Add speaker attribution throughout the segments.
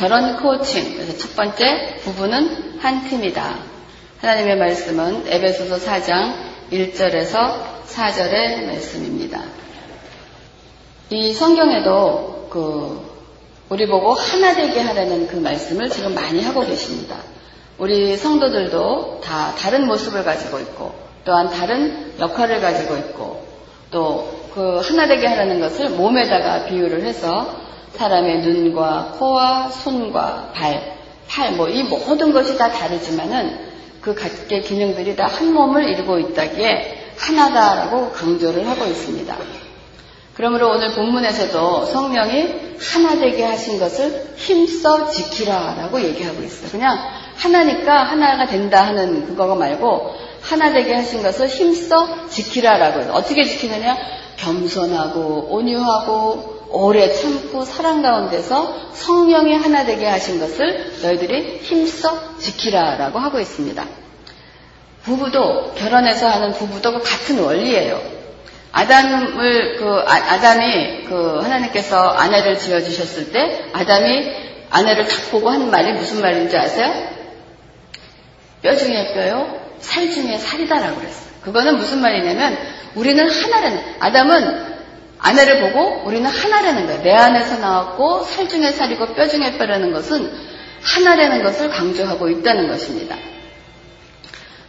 Speaker 1: 결혼 코칭. 그래서 첫 번째, 부부는 한 팀이다. 하나님의 말씀은 에베소서 4장 1절에서 4절의 말씀입니다. 이 성경에도 그 우리 보고 하나 되게 하라는 그 말씀을 지금 많이 하고 계십니다. 우리 성도들도 다 다른 모습을 가지고 있고 또한 다른 역할을 가지고 있고 또 그 하나 되게 하라는 것을 몸에다가 비유를 해서 사람의 눈과 코와 손과 발, 팔, 뭐 이 모든 것이 다 다르지만은 그 각계 기능들이 다 한 몸을 이루고 있다기에 하나다라고 강조를 하고 있습니다. 그러므로 오늘 본문에서도 성령이 하나 되게 하신 것을 힘써 지키라라고 얘기하고 있어요. 그냥 하나니까 하나가 된다 하는 그거 말고 하나 되게 하신 것을 힘써 지키라라고 해요. 어떻게 지키느냐? 겸손하고 온유하고 오래 참고 사랑 가운데서 성령이 하나 되게 하신 것을 너희들이 힘써 지키라라고 하고 있습니다. 부부도 결혼해서 하는 부부도 그 같은 원리예요. 아담을 그 아, 담이 그 하나님께서 아내를 지어 주셨을 때 아담이 아내를 탁 보고 한 말이 무슨 말인지 아세요? 뼈 중에 뼈요, 살 중에 살이다라고 그랬어요. 그거는 무슨 말이냐면 우리는 하나라는 아담은 아내를 보고 우리는 하나라는 거예요. 내 안에서 나왔고 살 중에 살이고 뼈 중에 뼈라는 것은 하나라는 것을 강조하고 있다는 것입니다.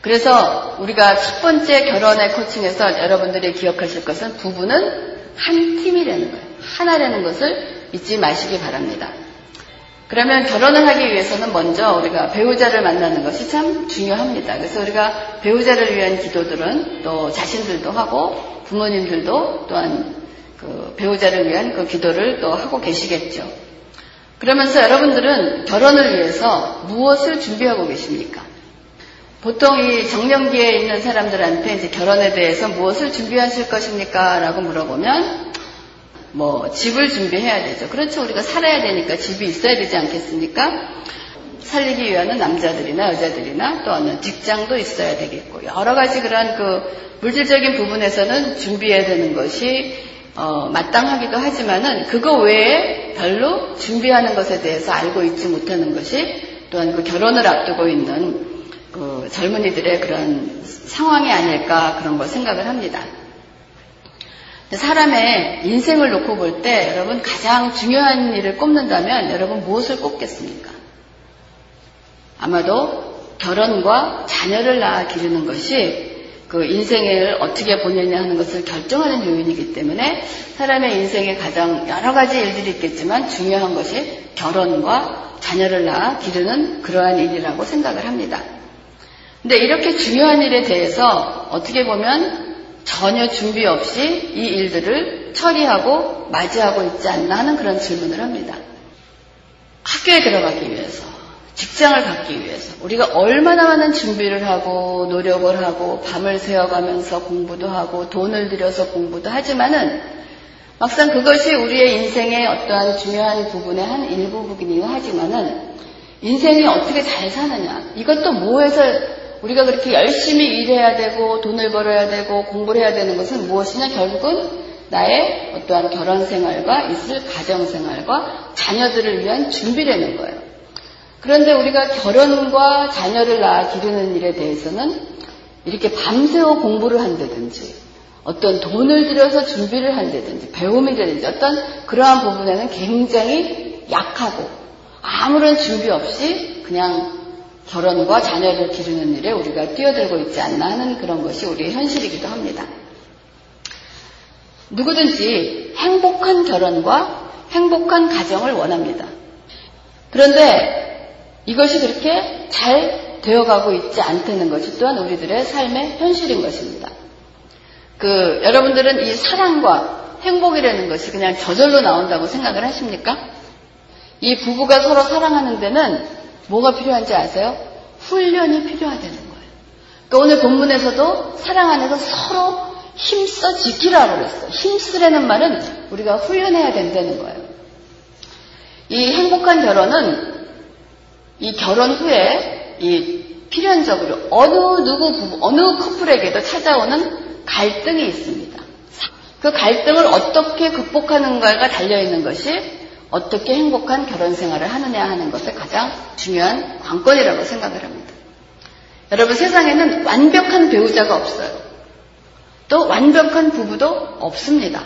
Speaker 1: 그래서 우리가 첫 번째 결혼의 코칭에서 여러분들이 기억하실 것은 부부는 한 팀이라는 거예요. 하나라는 것을 잊지 마시기 바랍니다. 그러면 결혼을 하기 위해서는 먼저 우리가 배우자를 만나는 것이 참 중요합니다. 그래서 우리가 배우자를 위한 기도들은 또 자신들도 하고 부모님들도 또한 그 배우자를 위한 그 기도를 또 하고 계시겠죠. 그러면서 여러분들은 결혼을 위해서 무엇을 준비하고 계십니까? 보통 이 정년기에 있는 사람들한테 이제 결혼에 대해서 무엇을 준비하실 것입니까? 라고 물어보면 뭐 집을 준비해야 되죠. 그렇죠. 우리가 살아야 되니까 집이 있어야 되지 않겠습니까? 살리기 위한 남자들이나 여자들이나 또 어느 직장도 있어야 되겠고 여러 가지 그런 그 물질적인 부분에서는 준비해야 되는 것이 어, 마땅하기도 하지만은 그거 외에 별로 준비하는 것에 대해서 알고 있지 못하는 것이 또한 그 결혼을 앞두고 있는 그 젊은이들의 그런 상황이 아닐까 그런 걸 생각을 합니다. 사람의 인생을 놓고 볼 때 여러분 가장 중요한 일을 꼽는다면 여러분 무엇을 꼽겠습니까? 아마도 결혼과 자녀를 낳아 기르는 것이 그 인생을 어떻게 보내냐 하는 것을 결정하는 요인이기 때문에 사람의 인생에 가장 여러 가지 일들이 있겠지만 중요한 것이 결혼과 자녀를 낳아 기르는 그러한 일이라고 생각을 합니다. 근데 이렇게 중요한 일에 대해서 어떻게 보면 전혀 준비 없이 이 일들을 처리하고 맞이하고 있지 않나 하는 그런 질문을 합니다. 학교에 들어가기 위해서, 직장을 갖기 위해서 우리가 얼마나 많은 준비를 하고 노력을 하고 밤을 새워가면서 공부도 하고 돈을 들여서 공부도 하지만은 막상 그것이 우리의 인생의 어떠한 중요한 부분의 한 일부분이긴 하지만은 인생이 어떻게 잘 사느냐 이것도 뭐해서 우리가 그렇게 열심히 일해야 되고 돈을 벌어야 되고 공부를 해야 되는 것은 무엇이냐? 결국은 나의 어떠한 결혼 생활과 있을 가정 생활과 자녀들을 위한 준비라는 거예요. 그런데 우리가 결혼과 자녀를 낳아 기르는 일에 대해서는 이렇게 밤새워 공부를 한다든지 어떤 돈을 들여서 준비를 한다든지 배움이라든지 어떤 그러한 부분에는 굉장히 약하고 아무런 준비 없이 그냥 결혼과 자녀를 기르는 일에 우리가 뛰어들고 있지 않나 하는 그런 것이 우리의 현실이기도 합니다. 누구든지 행복한 결혼과 행복한 가정을 원합니다. 그런데 이것이 그렇게 잘 되어가고 있지 않다는 것이 또한 우리들의 삶의 현실인 것입니다. 그 여러분들은 이 사랑과 행복이라는 것이 그냥 저절로 나온다고 생각을 하십니까? 이 부부가 서로 사랑하는 데는 뭐가 필요한지 아세요? 훈련이 필요하다는 거예요. 그러니까 오늘 본문에서도 사랑 안에서 서로 힘써 지키라고 그랬어요. 힘쓰라는 말은 우리가 훈련해야 된다는 거예요. 이 행복한 결혼은 이 결혼 후에 이 필연적으로 어느 누구 부부, 어느 커플에게도 찾아오는 갈등이 있습니다. 그 갈등을 어떻게 극복하는가가 달려있는 것이 어떻게 행복한 결혼 생활을 하느냐 하는 것을 가장 중요한 관건이라고 생각을 합니다. 여러분 세상에는 완벽한 배우자가 없어요. 또 완벽한 부부도 없습니다.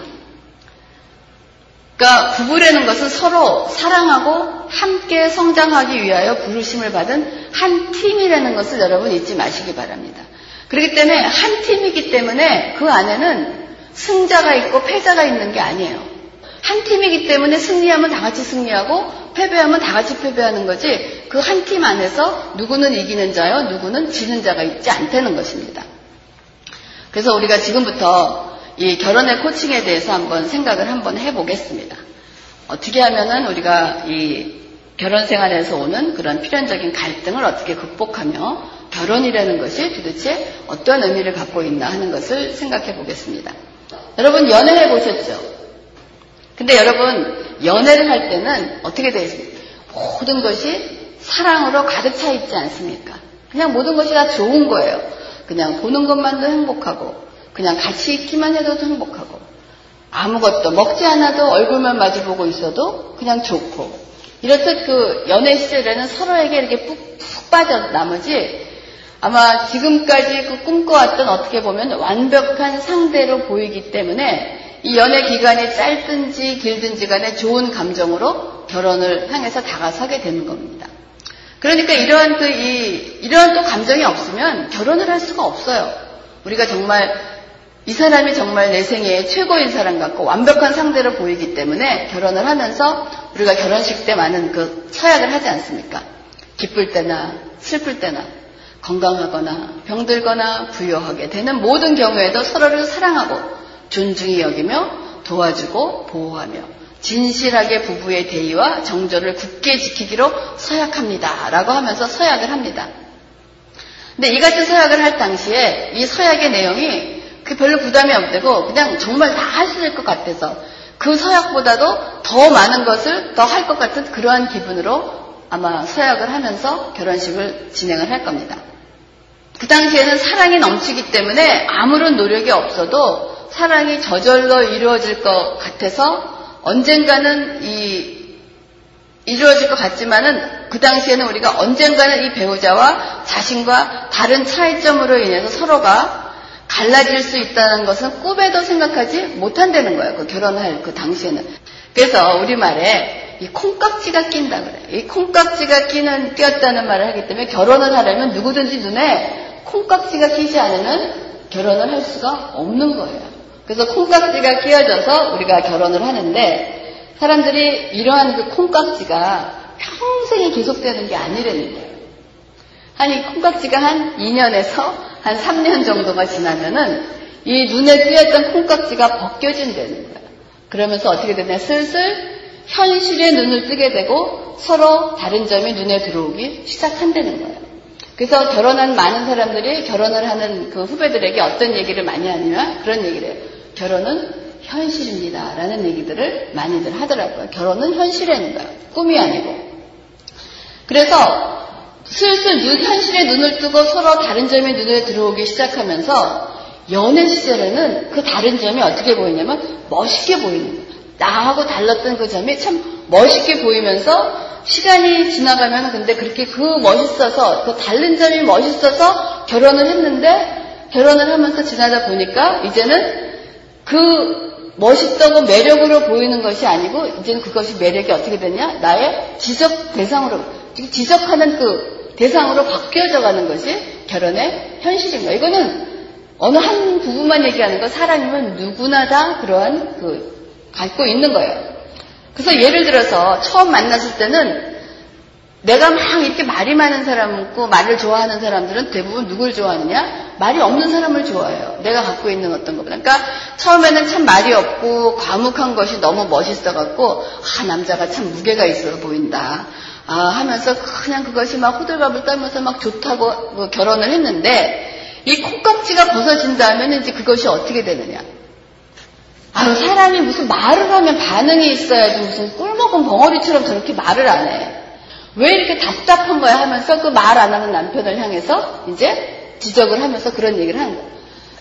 Speaker 1: 그러니까 부부라는 것은 서로 사랑하고 함께 성장하기 위하여 부르심을 받은 한 팀이라는 것을 여러분 잊지 마시기 바랍니다. 그렇기 때문에 한 팀이기 때문에 그 안에는 승자가 있고 패자가 있는 게 아니에요. 한 팀이기 때문에 승리하면 다 같이 승리하고 패배하면 다 같이 패배하는 거지 그 한 팀 안에서 누구는 이기는 자요, 누구는 지는 자가 있지 않다는 것입니다. 그래서 우리가 지금부터 이 결혼의 코칭에 대해서 한번 생각을 한번 해보겠습니다. 어떻게 하면은 우리가 이 결혼 생활에서 오는 그런 필연적인 갈등을 어떻게 극복하며 결혼이라는 것이 도대체 어떤 의미를 갖고 있나 하는 것을 생각해 보겠습니다. 여러분 연애해 보셨죠? 근데 여러분 연애를 할 때는 어떻게 되어 있습니까? 모든 것이 사랑으로 가득 차 있지 않습니까? 그냥 모든 것이 다 좋은 거예요. 그냥 보는 것만도 행복하고 그냥 같이 있기만 해도 행복하고 아무것도 먹지 않아도 얼굴만 마주보고 있어도 그냥 좋고 이렇듯 그 연애 시절에는 서로에게 이렇게 푹, 푹 빠져 나머지 아마 지금까지 그 꿈꿔왔던 어떻게 보면 완벽한 상대로 보이기 때문에 이 연애 기간이 짧든지 길든지 간에 좋은 감정으로 결혼을 향해서 다가서게 되는 겁니다. 그러니까 이러한 그 이, 이러한 또 감정이 없으면 결혼을 할 수가 없어요. 우리가 정말 이 사람이 정말 내 생애의 최고인 사람 같고 완벽한 상대로 보이기 때문에 결혼을 하면서 우리가 결혼식 때 많은 그 서약을 하지 않습니까? 기쁠 때나 슬플 때나 건강하거나 병들거나 부유하게 되는 모든 경우에도 서로를 사랑하고 존중히 여기며 도와주고 보호하며 진실하게 부부의 대의와 정조를 굳게 지키기로 서약합니다. 라고 하면서 서약을 합니다. 근데 이 같은 서약을 할 당시에 이 서약의 내용이 그 별로 부담이 없되고 그냥 정말 다 할 수 있을 것 같아서 그 서약보다도 더 많은 것을 더 할 것 같은 그러한 기분으로 아마 서약을 하면서 결혼식을 진행을 할 겁니다. 그 당시에는 사랑이 넘치기 때문에 아무런 노력이 없어도 사랑이 저절로 이루어질 것 같아서 언젠가는 이 이루어질 것 같지만은 그 당시에는 우리가 언젠가는 이 배우자와 자신과 다른 차이점으로 인해서 서로가 갈라질 수 있다는 것은 꿈에도 생각하지 못한다는 거예요. 그 결혼할 그 당시에는. 그래서 우리말에 이 콩깍지가 낀다 그래요. 이 콩깍지가 끼는, 끼었다는 말을 하기 때문에 결혼을 하려면 누구든지 눈에 콩깍지가 끼지 않으면 결혼을 할 수가 없는 거예요. 그래서 콩깍지가 끼어져서 우리가 결혼을 하는데 사람들이 이러한 그 콩깍지가 평생이 계속되는 게 아니라는 거예요. 아니 콩깍지가 한 2년에서 한 3년 정도가 지나면은 이 눈에 띄었던 콩깍지가 벗겨진다는 거야. 그러면서 어떻게 되냐. 슬슬 현실의 눈을 뜨게 되고 서로 다른 점이 눈에 들어오기 시작한다는 거예요. 그래서 결혼한 많은 사람들이 결혼을 하는 그 후배들에게 어떤 얘기를 많이 하냐면 그런 얘기를 해요. 결혼은 현실입니다. 라는 얘기들을 많이들 하더라고요. 결혼은 거예요. 꿈이 아니고. 그래서 슬슬 눈, 현실의 눈을 뜨고 서로 다른 점이 눈에 들어오기 시작하면서 연애 시절에는 그 다른 점이 어떻게 보이냐면 멋있게 보이는 거예요. 나하고 달랐던 그 점이 참 멋있게 보이면서 시간이 지나가면 근데 그렇게 그 멋있어서 그 다른 점이 멋있어서 결혼을 했는데 결혼을 하면서 지나다 보니까 이제는 그 멋있다고 매력으로 보이는 것이 아니고 이제는 그것이 매력이 어떻게 되냐 나의 지적 대상으로 지적하는 그 대상으로 바뀌어져 가는 것이 결혼의 현실입니다. 이거는 어느 한 부분만 얘기하는 거 사람이면 누구나 다 그러한 그 갖고 있는 거예요. 그래서 예를 들어서 처음 만났을 때는 내가 막 이렇게 말이 많은 사람 있고 말을 좋아하는 사람들은 대부분 누굴 좋아하느냐? 말이 없는 사람을 좋아해요. 내가 갖고 있는 어떤 것보다. 그러니까 처음에는 참 말이 없고 과묵한 것이 너무 멋있어 갖고 아 남자가 참 무게가 있어 보인다. 아 하면서 그냥 그것이 막 호들갑을 떨면서 막 좋다고 뭐 결혼을 했는데 이 콩깍지가 벗어진 다음에는 이제 그것이 어떻게 되느냐. 아 사람이 무슨 말을 하면 반응이 있어야지 무슨 꿀 먹은 벙어리처럼 저렇게 말을 안 해. 왜 이렇게 답답한 거야 하면서 그 말 안 하는 남편을 향해서 이제 지적을 하면서 그런 얘기를 하는 거야.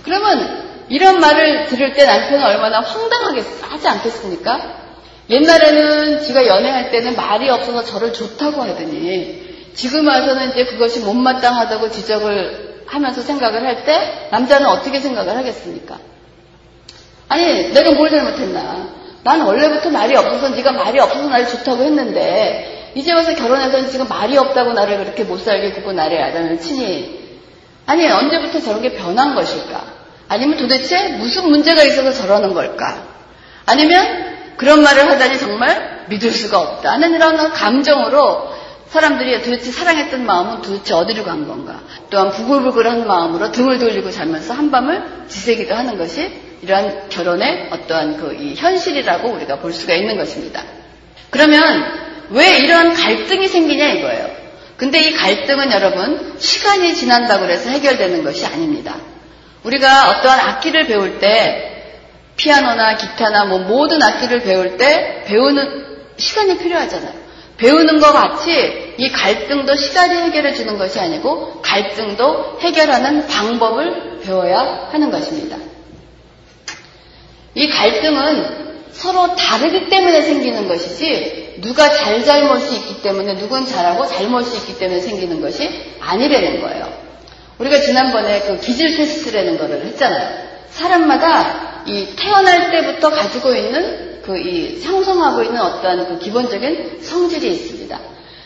Speaker 1: 그러면 이런 말을 들을 때 남편은 얼마나 황당하게 하지 않겠습니까? 옛날에는 지가 연애할 때는 말이 없어서 저를 좋다고 하더니 지금 와서는 이제 그것이 못마땅하다고 지적을 하면서 생각을 할 때 남자는 어떻게 생각을 하겠습니까? 아니 내가 뭘 잘못했나? 난 원래부터 말이 없어서 네가 말이 없어서 나를 좋다고 했는데 이제 와서 결혼해서는 지금 말이 없다고 나를 그렇게 못 살게 굽고 나를 야단을 치니 아니 언제부터 저런 게 변한 것일까? 아니면 도대체 무슨 문제가 있어서 저러는 걸까? 아니면 그런 말을 하다니 정말 믿을 수가 없다 하는 이런 감정으로 사람들이 도대체 사랑했던 마음은 도대체 어디로 간 건가? 또한 부글부글한 마음으로 등을 돌리고 자면서 한밤을 지새기도 하는 것이 이러한 결혼의 어떠한 그 이 현실이라고 우리가 볼 수가 있는 것입니다. 그러면 왜 이러한 갈등이 생기냐 이거예요. 근데 이 갈등은 여러분 시간이 지난다고 해서 해결되는 것이 아닙니다. 우리가 어떠한 악기를 배울 때 피아노나 기타나 뭐 모든 악기를 배울 때 배우는 시간이 필요하잖아요. 배우는 것 같이 이 갈등도 시간이 해결해 주는 것이 아니고 갈등도 해결하는 방법을 배워야 하는 것입니다. 이 갈등은 서로 다르기 때문에 생기는 것이지 누가 잘잘못이 있기 때문에 누군 잘하고 잘못이 있기 때문에 생기는 것이 아니라는 거예요. 우리가 지난번에 그 기질 테스트라는 거를 했잖아요. 사람마다 이 태어날 때부터 가지고 있는 그 이 형성하고 있는 어떠한 그 기본적인 성질이 있습니다.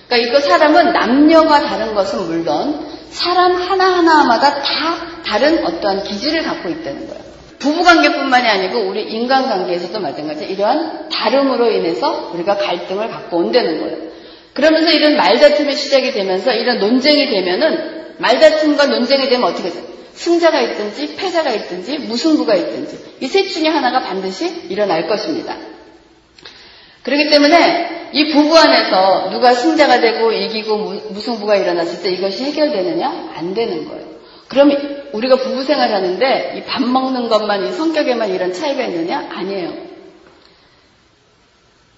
Speaker 1: 그러니까 이거 사람은 남녀가 다른 것은 물론 사람 하나하나마다 다 다른 어떠한 기질을 갖고 있다는 거예요. 부부관계뿐만이 아니고 우리 인간관계에서도 마찬가지 이러한 다름으로 인해서 우리가 갈등을 갖고 온다는 거예요. 그러면서 이런 말다툼이 시작이 되면서 이런 논쟁이 되면은 말다툼과 논쟁이 되면 어떻게 돼요? 승자가 있든지 패자가 있든지 무승부가 있든지 이 셋 중에 하나가 반드시 일어날 것입니다. 그렇기 때문에 이 부부 안에서 누가 승자가 되고 이기고 무승부가 일어났을 때 이것이 해결되느냐? 안 되는 거예요. 그럼 우리가 부부 생활 하는데 이 밥 먹는 것만 이 성격에만 이런 차이가 있느냐? 아니에요.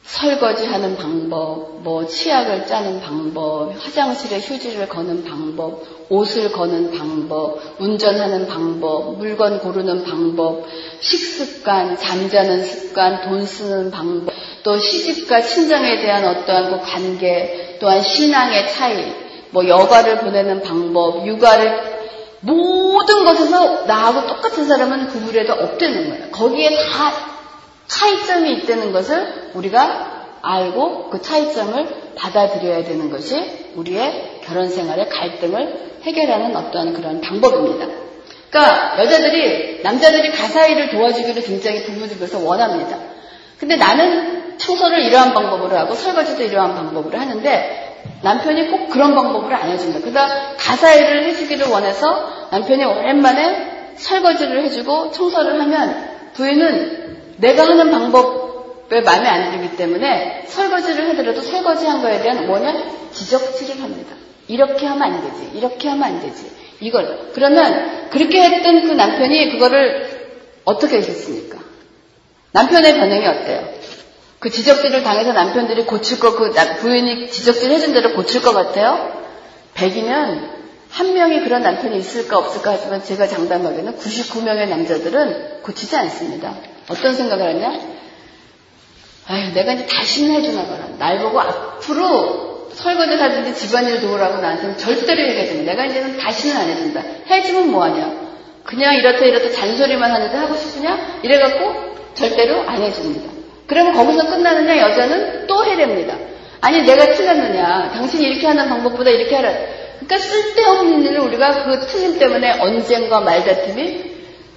Speaker 1: 설거지 하는 방법, 뭐 치약을 짜는 방법, 화장실에 휴지를 거는 방법, 옷을 거는 방법, 운전하는 방법, 물건 고르는 방법, 식습관, 잠자는 습관, 돈 쓰는 방법, 또 시집과 친정에 대한 어떠한 그 관계, 또한 신앙의 차이, 뭐 여가를 보내는 방법, 육아를 모든 것에서 나하고 똑같은 사람은 구분해도 없다는 거예요. 거기에 다 차이점이 있다는 것을 우리가 알고 그 차이점을 받아들여야 되는 것이 우리의 결혼 생활의 갈등을 해결하는 어떠한 그런 방법입니다. 그러니까 여자들이 남자들이 가사 일을 도와주기를 굉장히 부부집에서 원합니다. 근데 나는 청소를 이러한 방법으로 하고 설거지도 이러한 방법으로 하는데 남편이 꼭 그런 방법으로 안 해준다. 그러다 가사 일을 해주기를 원해서 남편이 오랜만에 설거지를 해주고 청소를 하면 부인은 내가 하는 방법에 마음에 안 들기 때문에 설거지를 해더라도 설거지한 거에 대한 뭐냐? 지적질을 합니다. 이렇게 하면 안 되지. 이렇게 하면 안 되지. 이걸. 그러면 그렇게 했던 그 남편이 그거를 어떻게 하셨습니까? 남편의 반응이 어때요? 그 지적질을 당해서 남편들이 고칠 거, 그 부인이 지적질 해준 대로 고칠 것 같아요? 100이면 한 명이 그런 남편이 있을까 없을까 하지만 제가 장담하기에는 99명의 남자들은 고치지 않습니다. 어떤 생각을 하냐? 아유, 내가 이제 다시는 해주나 봐라. 날 보고 앞으로 설거지 하든지 집안일 도우라고 나한테는 절대로 얘기하지 마. 내가 이제는 다시는 안 해준다. 해주면 뭐하냐? 그냥 이렇다 이렇다 잔소리만 하는데 하고 싶으냐? 이래갖고 절대로 안 해줍니다. 그러면 거기서 끝나느냐? 여자는 또 해냅니다. 아니, 내가 틀렸느냐? 당신이 이렇게 하는 방법보다 이렇게 하라. 그러니까 쓸데없는 일을 우리가 그 틀림 때문에 언젠가 말다툼이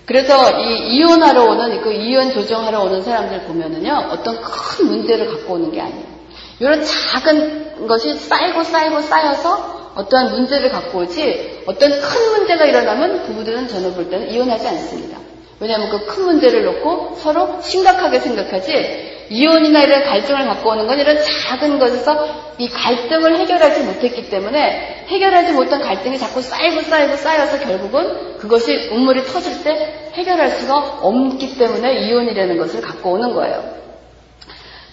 Speaker 1: 그래서 이 이혼하러 오는 그 이혼 조정하러 오는 사람들 보면은요 어떤 큰 문제를 갖고 오는 게 아니에요. 이런 작은 것이 쌓이고 쌓이고 쌓여서 어떠한 문제를 갖고 오지 어떤 큰 문제가 일어나면 부부들은 저는 볼 때는 이혼하지 않습니다. 왜냐하면 그 큰 문제를 놓고 서로 심각하게 생각하지 이혼이나 이런 갈등을 갖고 오는 건 이런 작은 것에서 이 갈등을 해결하지 못했기 때문에 해결하지 못한 갈등이 자꾸 쌓이고 쌓이고 쌓여서 결국은 그것이 운물이 터질 때 해결할 수가 없기 때문에 이혼이라는 것을 갖고 오는 거예요.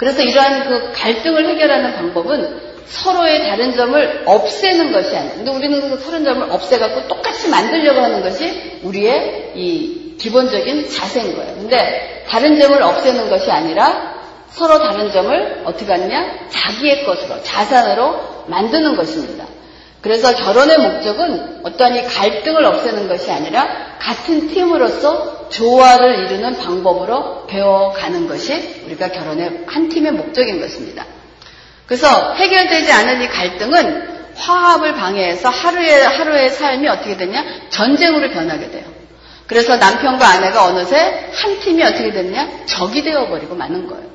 Speaker 1: 그래서 이러한 그 갈등을 해결하는 방법은 서로의 다른 점을 없애는 것이 아니에요. 근데 우리는 그 다른 점을 없애갖고 똑같이 만들려고 하는 것이 우리의 이 기본적인 자세인 거예요. 근데 다른 점을 없애는 것이 아니라 서로 다른 점을 어떻게 하느냐? 자기의 것으로, 자산으로 만드는 것입니다. 그래서 결혼의 목적은 어떠한 이 갈등을 없애는 것이 아니라 같은 팀으로서 조화를 이루는 방법으로 배워가는 것이 우리가 결혼의 한 팀의 목적인 것입니다. 그래서 해결되지 않은 이 갈등은 화합을 방해해서 하루의 하루의 삶이 어떻게 되냐 전쟁으로 변하게 돼요. 그래서 남편과 아내가 어느새 한 팀이 어떻게 됐냐 적이 되어버리고 마는 거예요.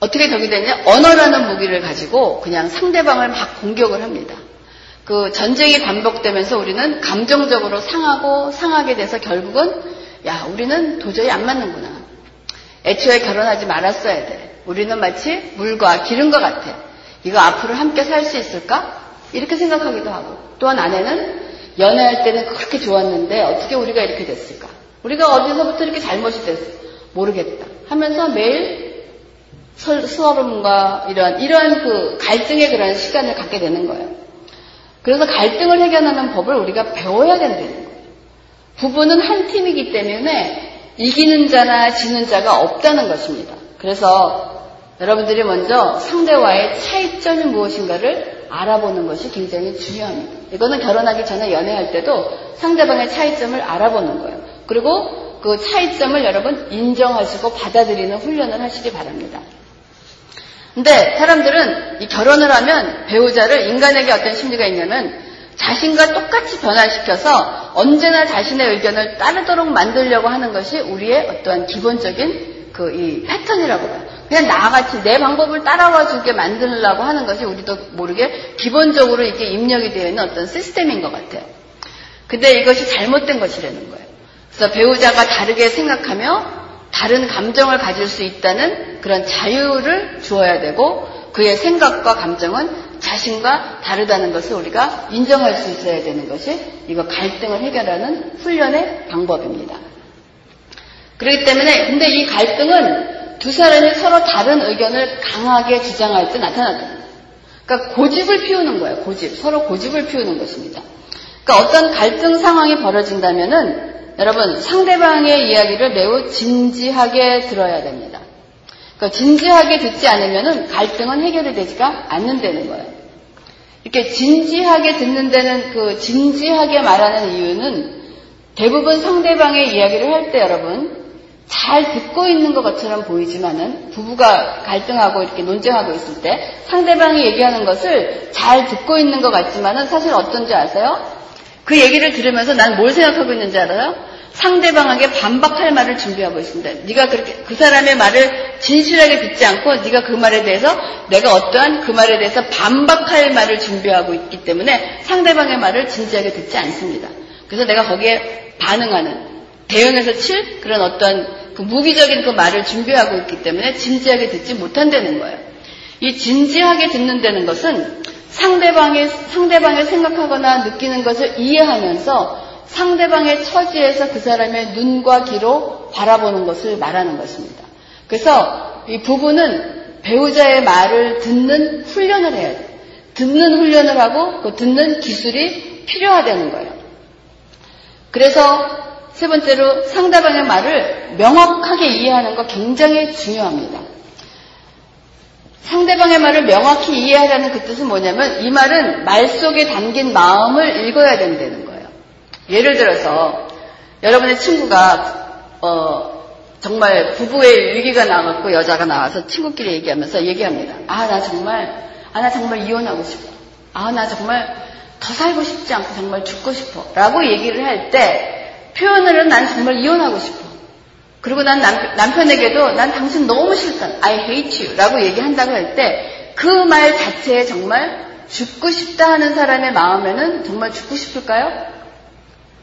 Speaker 1: 어떻게 적이 됐냐 언어라는 무기를 가지고 그냥 상대방을 막 공격을 합니다. 그 전쟁이 반복되면서 우리는 감정적으로 상하고 상하게 돼서 결국은 야 우리는 도저히 안 맞는구나. 애초에 결혼하지 말았어야 돼. 우리는 마치 물과 기름과 같아. 이거 앞으로 함께 살 수 있을까? 이렇게 생각하기도 하고 또한 아내는 연애할 때는 그렇게 좋았는데 어떻게 우리가 이렇게 됐을까? 우리가 어디서부터 이렇게 잘못이 됐어? 모르겠다. 하면서 매일 서름과 이런 이러한 그 갈등의 그런 시간을 갖게 되는 거예요. 그래서 갈등을 해결하는 법을 우리가 배워야 된다는 거예요. 부부는 한 팀이기 때문에 이기는 자나 지는 자가 없다는 것입니다. 그래서 여러분들이 먼저 상대와의 차이점이 무엇인가를 알아보는 것이 굉장히 중요합니다. 이거는 결혼하기 전에 연애할 때도 상대방의 차이점을 알아보는 거예요. 그리고 그 차이점을 여러분 인정하시고 받아들이는 훈련을 하시기 바랍니다. 근데 사람들은 이 결혼을 하면 배우자를 인간에게 어떤 심리가 있냐면 자신과 똑같이 변화시켜서 언제나 자신의 의견을 따르도록 만들려고 하는 것이 우리의 어떠한 기본적인 그 이 패턴이라고 봐요. 그냥 나같이 내 방법을 따라와 주게 만들려고 하는 것이 우리도 모르게 기본적으로 이게 입력이 되어 있는 어떤 시스템인 것 같아요. 근데 이것이 잘못된 것이라는 거예요. 그래서 배우자가 다르게 생각하며 다른 감정을 가질 수 있다는 그런 자유를 주어야 되고 그의 생각과 감정은 자신과 다르다는 것을 우리가 인정할 수 있어야 되는 것이 이거 갈등을 해결하는 훈련의 방법입니다. 그렇기 때문에 근데 이 갈등은 두 사람이 서로 다른 의견을 강하게 주장할 때 나타납니다. 그러니까 고집을 피우는 거예요. 고집. 서로 고집을 피우는 것입니다. 그러니까 어떤 갈등 상황이 벌어진다면은 여러분, 상대방의 이야기를 매우 진지하게 들어야 됩니다. 그러니까 진지하게 듣지 않으면 갈등은 해결이 되지가 않는다는 거예요. 이렇게 진지하게 듣는 데는 그 진지하게 말하는 이유는 대부분 상대방의 이야기를 할 때 여러분 잘 듣고 있는 것처럼 보이지만은 부부가 갈등하고 이렇게 논쟁하고 있을 때 상대방이 얘기하는 것을 잘 듣고 있는 것 같지만은 사실 어떤지 아세요? 그 얘기를 들으면서 난 뭘 생각하고 있는지 알아요? 상대방에게 반박할 말을 준비하고 있습니다. 네가 그렇게 그 사람의 말을 진실하게 듣지 않고 네가 그 말에 대해서 내가 어떠한 그 말에 대해서 반박할 말을 준비하고 있기 때문에 상대방의 말을 진지하게 듣지 않습니다. 그래서 내가 거기에 반응하는 대응해서 칠 그런 어떤 그 무기적인 그 말을 준비하고 있기 때문에 진지하게 듣지 못한다는 거예요. 이 진지하게 듣는다는 것은 상대방의, 상대방의 생각하거나 느끼는 것을 이해하면서 상대방의 처지에서 그 사람의 눈과 귀로 바라보는 것을 말하는 것입니다. 그래서 이 부부는 배우자의 말을 듣는 훈련을 해야 돼요. 듣는 훈련을 하고 그 듣는 기술이 필요하다는 거예요. 그래서 세 번째로 상대방의 말을 명확하게 이해하는 거 굉장히 중요합니다. 상대방의 말을 명확히 이해하라는 그 뜻은 뭐냐면 이 말은 말 속에 담긴 마음을 읽어야 된다는 거예요. 예를 들어서 여러분의 친구가 어, 정말 부부의 위기가 나왔고 여자가 나와서 친구끼리 얘기하면서 얘기합니다. 아 나 정말 아 나 정말 이혼하고 싶어. 아 나 정말 더 살고 싶지 않고 정말 죽고 싶어. 라고 얘기를 할 때 표현으로는 난 정말 이혼하고 싶어. 그리고 난 남, 편 에게도난 당신 너무 싫다. I hate you. 라고 얘기한다고 할 때 그 말 자체에 정말 죽고 싶다 하는 사람의 마음에는 정말 죽고 싶을까요?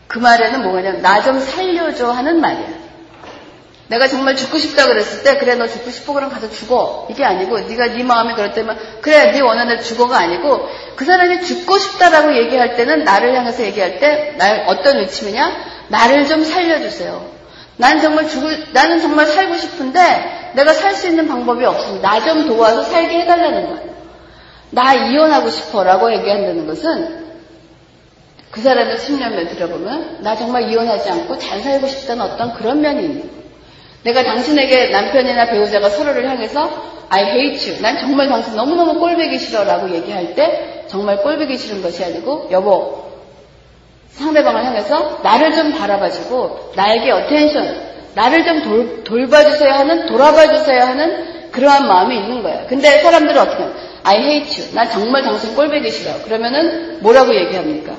Speaker 1: 그 말에는 뭐냐면 나 좀 살려줘 하는 말이야. 내가 정말 죽고 싶다 그랬을 때 그래 너 죽고 싶어 그럼 가서 죽어 이게 아니고 네가 네 마음이 그렇다면 그래 네 원하는 대로 죽어가 아니고 그 사람이 죽고 싶다라고 얘기할 때는 나를 향해서 얘기할 때날 어떤 의침이냐 나를 좀 살려주세요. 난 정말 죽을, 나는 정말 살고 싶은데 내가 살 수 있는 방법이 없습니다. 나좀 도와서 살게 해달라는 거예요. 나 이혼하고 싶어 라고 얘기한다는 것은 그 사람의 10년을 들어보면 나 정말 이혼하지 않고 잘 살고 싶다는 어떤 그런 면이 있는 거예요. 내가 당신에게 남편이나 배우자가 서로를 향해서 I hate you. 난 정말 당신 너무너무 꼴보기 싫어 라고 얘기할 때 정말 꼴보기 싫은 것이 아니고 여보 상대방을 향해서 나를 좀 바라봐주고 나에게 attention 나를 좀 돌, 돌봐주세요 하는 돌아봐주세요 하는 그러한 마음이 있는 거예요. 근데 사람들은 어떻게 해요? I hate you. 난 정말 당신 꼴보기 싫어. 그러면은 뭐라고 얘기합니까?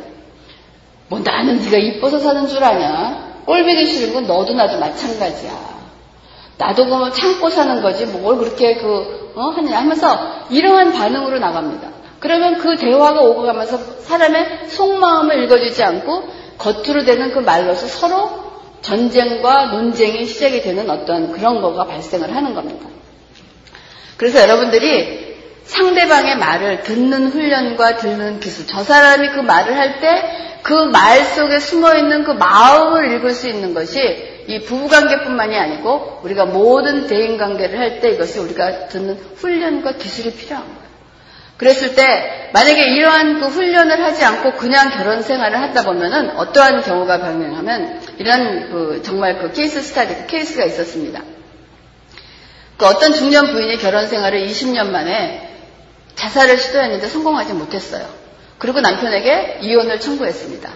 Speaker 1: 뭐 나는 네가 이뻐서 사는 줄 아냐? 꼴보기 싫은 건 너도 나도 마찬가지야. 나도 그러면 참고 사는 거지 뭘 그렇게 그 어? 하냐 하면서 이러한 반응으로 나갑니다. 그러면 그 대화가 오고 가면서 사람의 속마음을 읽어주지 않고 겉으로 되는 그 말로서 서로 전쟁과 논쟁이 시작이 되는 어떤 그런 거가 발생을 하는 겁니다. 그래서 여러분들이 상대방의 말을 듣는 훈련과 듣는 기술, 저 사람이 그 말을 할 때 그 말 속에 숨어 있는 그 마음을 읽을 수 있는 것이 이 부부관계뿐만이 아니고 우리가 모든 대인관계를 할 때 이것이 우리가 듣는 훈련과 기술이 필요한 거예요. 그랬을 때 만약에 이러한 그 훈련을 하지 않고 그냥 결혼 생활을 하다 보면은 어떠한 경우가 발생하면 이런 그 정말 그 case study 그 케이스가 있었습니다. 그 어떤 중년 부인이 결혼 생활을 20년 만에 자살을 시도했는데 성공하지 못했어요. 그리고 남편에게 이혼을 청구했습니다.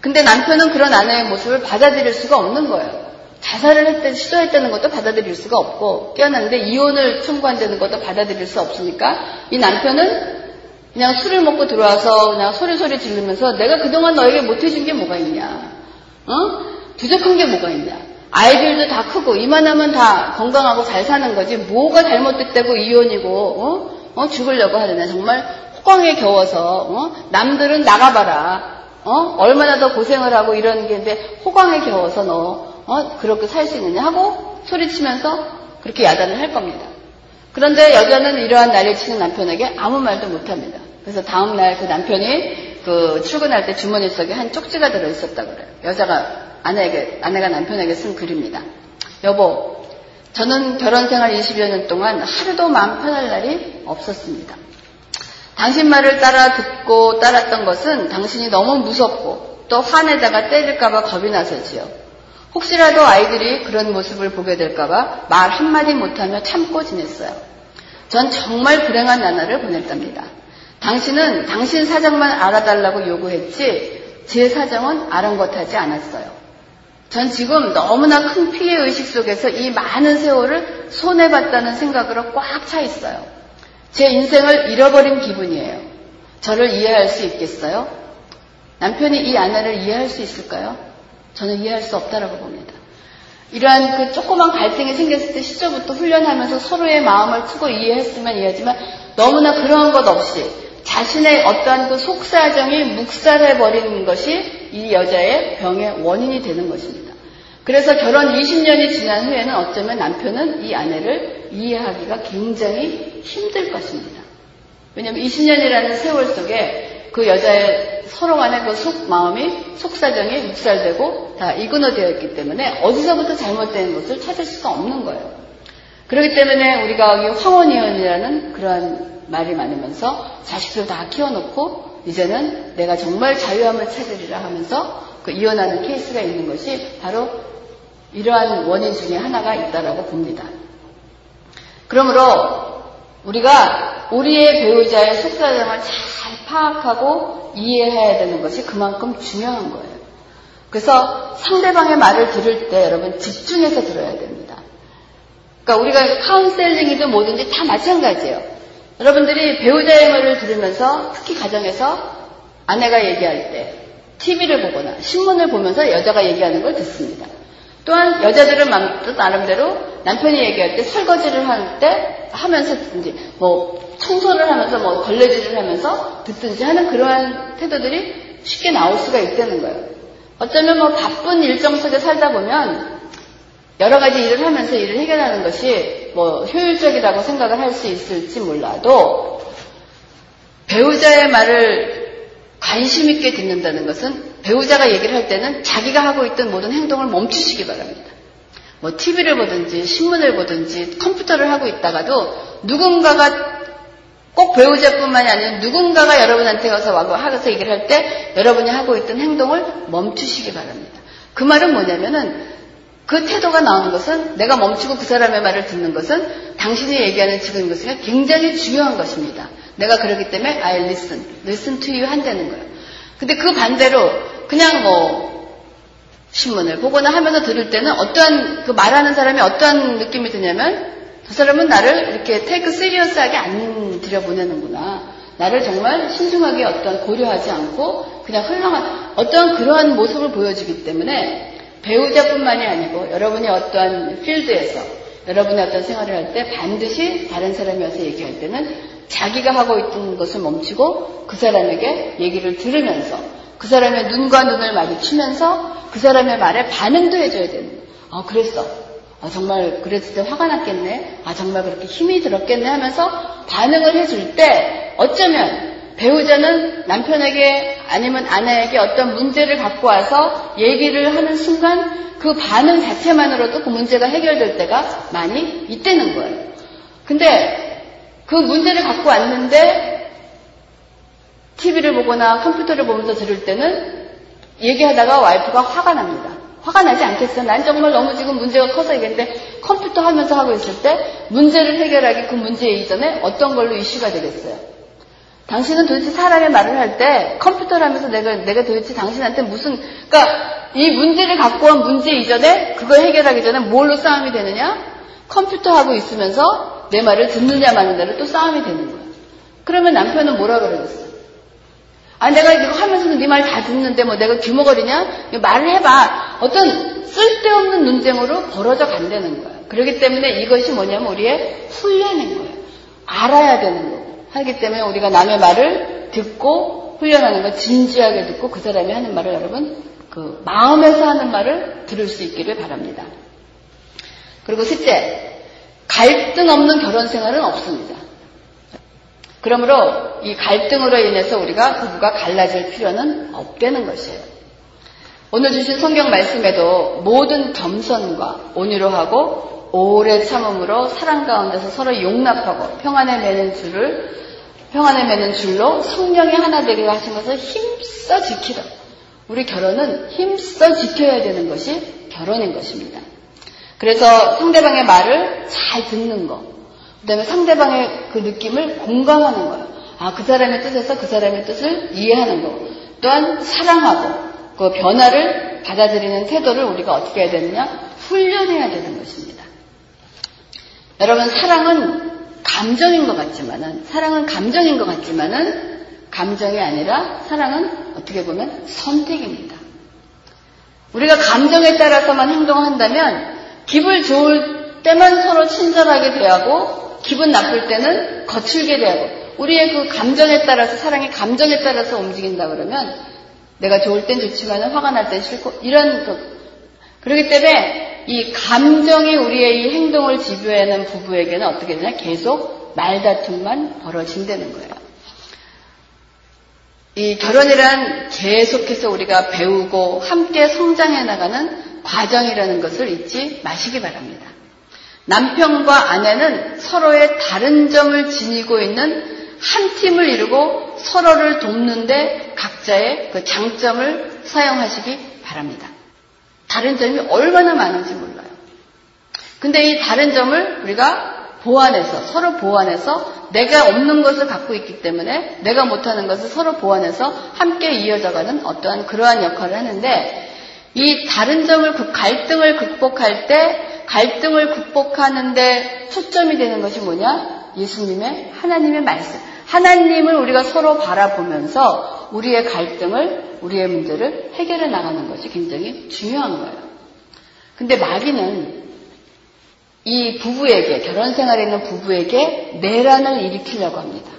Speaker 1: 근데 남편은 그런 아내의 모습을 받아들일 수가 없는 거예요. 자살을 했던, 시도했다는 것도 받아들일 수가 없고, 깨어났는데 이혼을 청구한다는 것도 받아들일 수 없으니까, 이 남편은 그냥 술을 먹고 들어와서 그냥 소리소리 지르면서 내가 그동안 너에게 못해준 게 뭐가 있냐? 어? 부족한 게 뭐가 있냐? 아이들도 다 크고, 이만하면 다 건강하고 잘 사는 거지, 뭐가 잘못됐다고 이혼이고, 어? 어? 죽으려고 하느냐. 정말 호강에 겨워서, 어? 남들은 나가봐라. 어? 얼마나 더 고생을 하고 이런 게인데 호강에 겨워서 너 어? 그렇게 살 수 있느냐 하고 소리치면서 그렇게 야단을 할 겁니다. 그런데 여자는 이러한 난리 치는 남편에게 아무 말도 못합니다. 그래서 다음 날 그 남편이 그 출근할 때 주머니 속에 한 쪽지가 들어 있었다 그래요. 여자가 아내에게 아내가 남편에게 쓴 글입니다. 여보, 저는 결혼 생활 20여 년 동안 하루도 마음 편할 날이 없었습니다. 당신 말을 따라 듣고 따랐던 것은 당신이 너무 무섭고 또 화내다가 때릴까봐 겁이 나서지요. 혹시라도 아이들이 그런 모습을 보게 될까봐 말 한마디 못하며 참고 지냈어요. 전 정말 불행한 나날을 보냈답니다. 당신은 당신 사정만 알아달라고 요구했지 제 사정은 아랑곳하지 않았어요. 전 지금 너무나 큰 피해 의식 속에서 이 많은 세월을 손해봤다는 생각으로 꽉 차 있어요. 제 인생을 잃어버린 기분이에요. 저를 이해할 수 있겠어요? 남편이 이 아내를 이해할 수 있을까요? 저는 이해할 수 없다라고 봅니다. 이러한 그 조그만 갈등이 생겼을 때 시절부터 훈련하면서 서로의 마음을 트고 이해했으면 이해하지만 너무나 그러한 것 없이 자신의 어떠한 그 속사정이 묵살해버리는 것이 이 여자의 병의 원인이 되는 것입니다. 그래서 결혼 20년이 지난 후에는 어쩌면 남편은 이 아내를 이해하기가 굉장히 힘들 것입니다. 왜냐하면 20년이라는 세월 속에 그 여자의 서로 간의 그 속 마음이 속사정이 묵살되고 다 이근어되어 있기 때문에 어디서부터 잘못된 것을 찾을 수가 없는 거예요. 그렇기 때문에 우리가 황혼이혼이라는 그러한 말이 많으면서 자식들 다 키워놓고 이제는 내가 정말 자유함을 찾으리라 하면서 그 이혼하는 케이스가 있는 것이 바로 이러한 원인 중에 하나가 있다라고 봅니다. 그러므로 우리가 우리의 배우자의 속사정을 잘 파악하고 이해해야 되는 것이 그만큼 중요한 거예요. 그래서 상대방의 말을 들을 때 여러분 집중해서 들어야 됩니다. 그러니까 우리가 카운셀링이든 뭐든지 다 마찬가지예요. 여러분들이 배우자의 말을 들으면서 특히 가정에서 아내가 얘기할 때 TV를 보거나 신문을 보면서 여자가 얘기하는 걸 듣습니다. 또한 여자들은 나름대로 남편이 얘기할 때 설거지를 할 때 하면서 듣든지 뭐 청소를 하면서 뭐 걸레질을 하면서 듣든지 하는 그러한 태도들이 쉽게 나올 수가 있다는 거예요. 어쩌면 뭐 바쁜 일정 속에 살다 보면 여러 가지 일을 하면서 일을 해결하는 것이 뭐 효율적이라고 생각을 할 수 있을지 몰라도 배우자의 말을 관심 있게 듣는다는 것은 배우자가 얘기를 할 때는 자기가 하고 있던 모든 행동을 멈추시기 바랍니다. 뭐 TV를 보든지 신문을 보든지 컴퓨터를 하고 있다가도 누군가가 꼭 배우자뿐만이 아니라 누군가가 여러분한테 가서 와서 하서 얘기를 할 때 여러분이 하고 있던 행동을 멈추시기 바랍니다. 그 말은 뭐냐면은 그 태도가 나오는 것은 내가 멈추고 그 사람의 말을 듣는 것은 당신이 얘기하는 지금 것이 굉장히 중요한 것입니다. 내가 그러기 때문에 I listen, listen to you 한다는 거예요. 근데 그 반대로 그냥 뭐 신문을 보거나 하면서 들을 때는 어떠한 그 말하는 사람이 어떠한 느낌이 드냐면 저 사람은 나를 이렇게 테이크 시리어스하게 안 들여보내는구나. 나를 정말 신중하게 어떤 고려하지 않고 그냥 흘러간 어떤 그러한 모습을 보여주기 때문에 배우자뿐만이 아니고 여러분이 어떠한 필드에서 여러분의 어떤 생활을 할 때 반드시 다른 사람이 와서 얘기할 때는 자기가 하고 있던 것을 멈추고 그 사람에게 얘기를 들으면서 그 사람의 눈과 눈을 마주치면서 그 사람의 말에 반응도 해줘야 되는 거예요. 아, 그랬어. 아, 정말 그랬을 때 화가 났겠네. 아, 정말 그렇게 힘이 들었겠네 하면서 반응을 해줄 때 어쩌면 배우자는 남편에게 아니면 아내에게 어떤 문제를 갖고 와서 얘기를 하는 순간 그 반응 자체만으로도 그 문제가 해결될 때가 많이 있다는 거예요. 근데 그 문제를 갖고 왔는데 TV를 보거나 컴퓨터를 보면서 들을 때는 얘기하다가 와이프가 화가 납니다. 화가 나지 않겠어요? 난 정말 너무 지금 문제가 커서 얘기했는데 컴퓨터 하면서 하고 있을 때 문제를 해결하기 그 문제 이전에 어떤 걸로 이슈가 되겠어요? 당신은 도대체 사람의 말을 할 때 컴퓨터를 하면서 내가, 내가 도대체 당신한테 무슨, 그러니까 이 문제를 갖고 온 문제 이전에 그거 해결하기 전에 뭘로 싸움이 되느냐? 컴퓨터 하고 있으면서 내 말을 듣느냐 마느냐로 또 싸움이 되는 거야. 그러면 남편은 뭐라 그러겠어? 아, 내가 이거 하면서도 네 말 다 듣는데 뭐 내가 규모거리냐? 말을 해봐. 어떤 쓸데없는 논쟁으로 벌어져 간다는 거야. 그렇기 때문에 이것이 뭐냐면 우리의 훈련인 거예요. 알아야 되는 거고. 하기 때문에 우리가 남의 말을 듣고 훈련하는 거 진지하게 듣고 그 사람이 하는 말을 여러분 그 마음에서 하는 말을 들을 수 있기를 바랍니다. 그리고 셋째, 갈등 없는 결혼 생활은 없습니다. 그러므로 이 갈등으로 인해서 우리가 부부가 갈라질 필요는 없다는 것이에요. 오늘 주신 성경 말씀에도 모든 겸손과 온유로 하고 오래 참음으로 사랑 가운데서 서로 용납하고 평안에 매는 줄을 평안에 매는 줄로 성령이 하나 되게 하신 것을 힘써 지키라. 우리 결혼은 힘써 지켜야 되는 것이 결혼인 것입니다. 그래서 상대방의 말을 잘 듣는 것, 그 다음에 상대방의 그 느낌을 공감하는 거예요. 아, 그 사람의 뜻에서 그 사람의 뜻을 이해하는 거. 또한 사랑하고 그 변화를 받아들이는 태도를 우리가 어떻게 해야 되느냐? 훈련해야 되는 것입니다. 여러분, 사랑은 감정인 것 같지만은, 사랑은 감정인 것 같지만은, 감정이 아니라 사랑은 어떻게 보면 선택입니다. 우리가 감정에 따라서만 행동한다면, 기분 좋을 때만 서로 친절하게 대하고, 기분 나쁠 때는 거칠게 대하고, 우리의 그 감정에 따라서, 사랑의 감정에 따라서 움직인다 그러면, 내가 좋을 땐 좋지만 화가 날 땐 싫고, 이런 그, 그렇기 때문에 이 감정이 우리의 이 행동을 지배하는 부부에게는 어떻게 되냐? 계속 말다툼만 벌어진다는 거예요. 이 결혼이란 계속해서 우리가 배우고 함께 성장해 나가는 과정이라는 것을 잊지 마시기 바랍니다. 남편과 아내는 서로의 다른 점을 지니고 있는 한 팀을 이루고 서로를 돕는데 각자의 그 장점을 사용하시기 바랍니다. 다른 점이 얼마나 많은지 몰라요. 근데 이 다른 점을 우리가 보완해서 서로 보완해서 내가 없는 것을 갖고 있기 때문에 내가 못하는 것을 서로 보완해서 함께 이어져가는 어떠한 그러한 역할을 하는데 이 다른 점을 그 갈등을 극복할 때 갈등을 극복하는데 초점이 되는 것이 뭐냐? 예수님의 하나님의 말씀. 하나님을 우리가 서로 바라보면서 우리의 갈등을, 우리의 문제를 해결해 나가는 것이 굉장히 중요한 거예요. 근데 마귀는 이 부부에게, 결혼 생활에 있는 부부에게 내란을 일으키려고 합니다.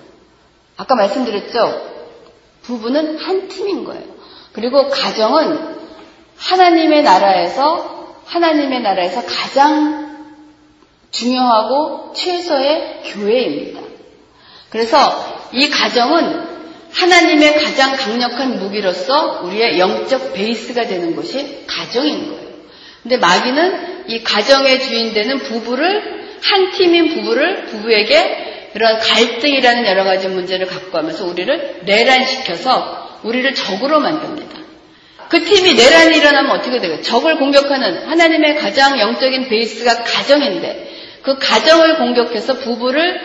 Speaker 1: 아까 말씀드렸죠? 부부는 한 팀인 거예요. 그리고 가정은 하나님의 나라에서, 하나님의 나라에서 가장 중요하고 최소의 교회입니다. 그래서 이 가정은 하나님의 가장 강력한 무기로서 우리의 영적 베이스가 되는 것이 가정인 거예요. 근데 마귀는 이 가정의 주인 되는 부부를 한 팀인 부부를 부부에게 이런 갈등이라는 여러 가지 문제를 갖고 하면서 우리를 내란시켜서 우리를 적으로 만듭니다. 그 팀이 내란이 일어나면 어떻게 되요 적을 공격하는 하나님의 가장 영적인 베이스가 가정인데 그 가정을 공격해서 부부를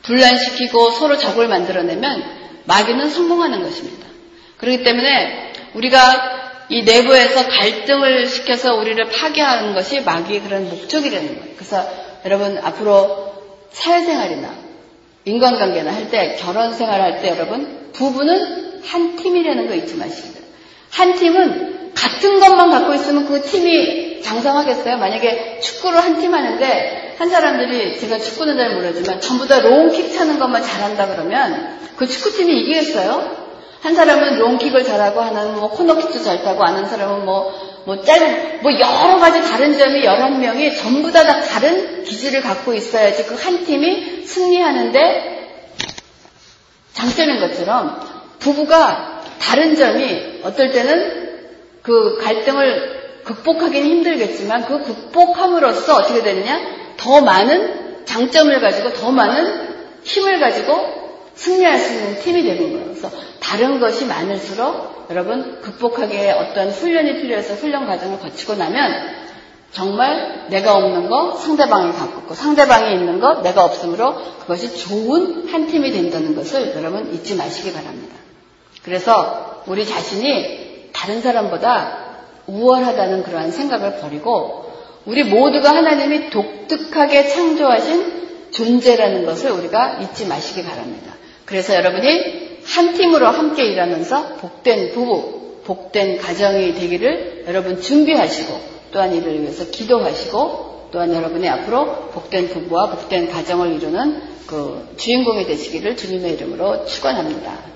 Speaker 1: 분란시키고 서로 적을 만들어내면 마귀는 성공하는 것입니다. 그렇기 때문에 우리가 이 내부에서 갈등을 시켜서 우리를 파괴하는 것이 마귀의 그런 목적이라는 거예요. 그래서 여러분 앞으로 사회생활이나 인간관계나 할 때 결혼 생활 할 때 여러분 부부는 한 팀이라는 거 잊지 마시고요. 한 팀은 같은 것만 갖고 있으면 그 팀이 장성하겠어요? 만약에 축구를 한 팀 하는데 한 사람들이 제가 축구는 잘 모르지만 전부 다 롱킥 차는 것만 잘한다 그러면 그 축구팀이 이기겠어요? 한 사람은 롱킥을 잘하고 하나는 뭐 코너킥도 잘 타고 아는 사람은 뭐, 뭐 짧은, 뭐 여러 가지 다른 점이 11명이 전부 다, 다 다른 기질을 갖고 있어야지 그 한 팀이 승리하는데 장점인 것처럼 부부가 다른 점이 어떨 때는 그 갈등을 극복하기는 힘들겠지만 그 극복함으로써 어떻게 되느냐? 더 많은 장점을 가지고 더 많은 힘을 가지고 승리할 수 있는 팀이 되는 거예요. 그래서 다른 것이 많을수록 여러분 극복하기에 어떤 훈련이 필요해서 훈련 과정을 거치고 나면 정말 내가 없는 거 상대방이 갖고 있고 상대방이 있는 거 내가 없으므로 그것이 좋은 한 팀이 된다는 것을 여러분 잊지 마시기 바랍니다. 그래서 우리 자신이 다른 사람보다 우월하다는 그러한 생각을 버리고 우리 모두가 하나님이 독특하게 창조하신 존재라는 것을 우리가 잊지 마시기 바랍니다. 그래서 여러분이 한 팀으로 함께 일하면서 복된 부부, 복된 가정이 되기를 여러분 준비하시고 또한 이를 위해서 기도하시고 또한 여러분이 앞으로 복된 부부와 복된 가정을 이루는 그 주인공이 되시기를 주님의 이름으로 축원합니다.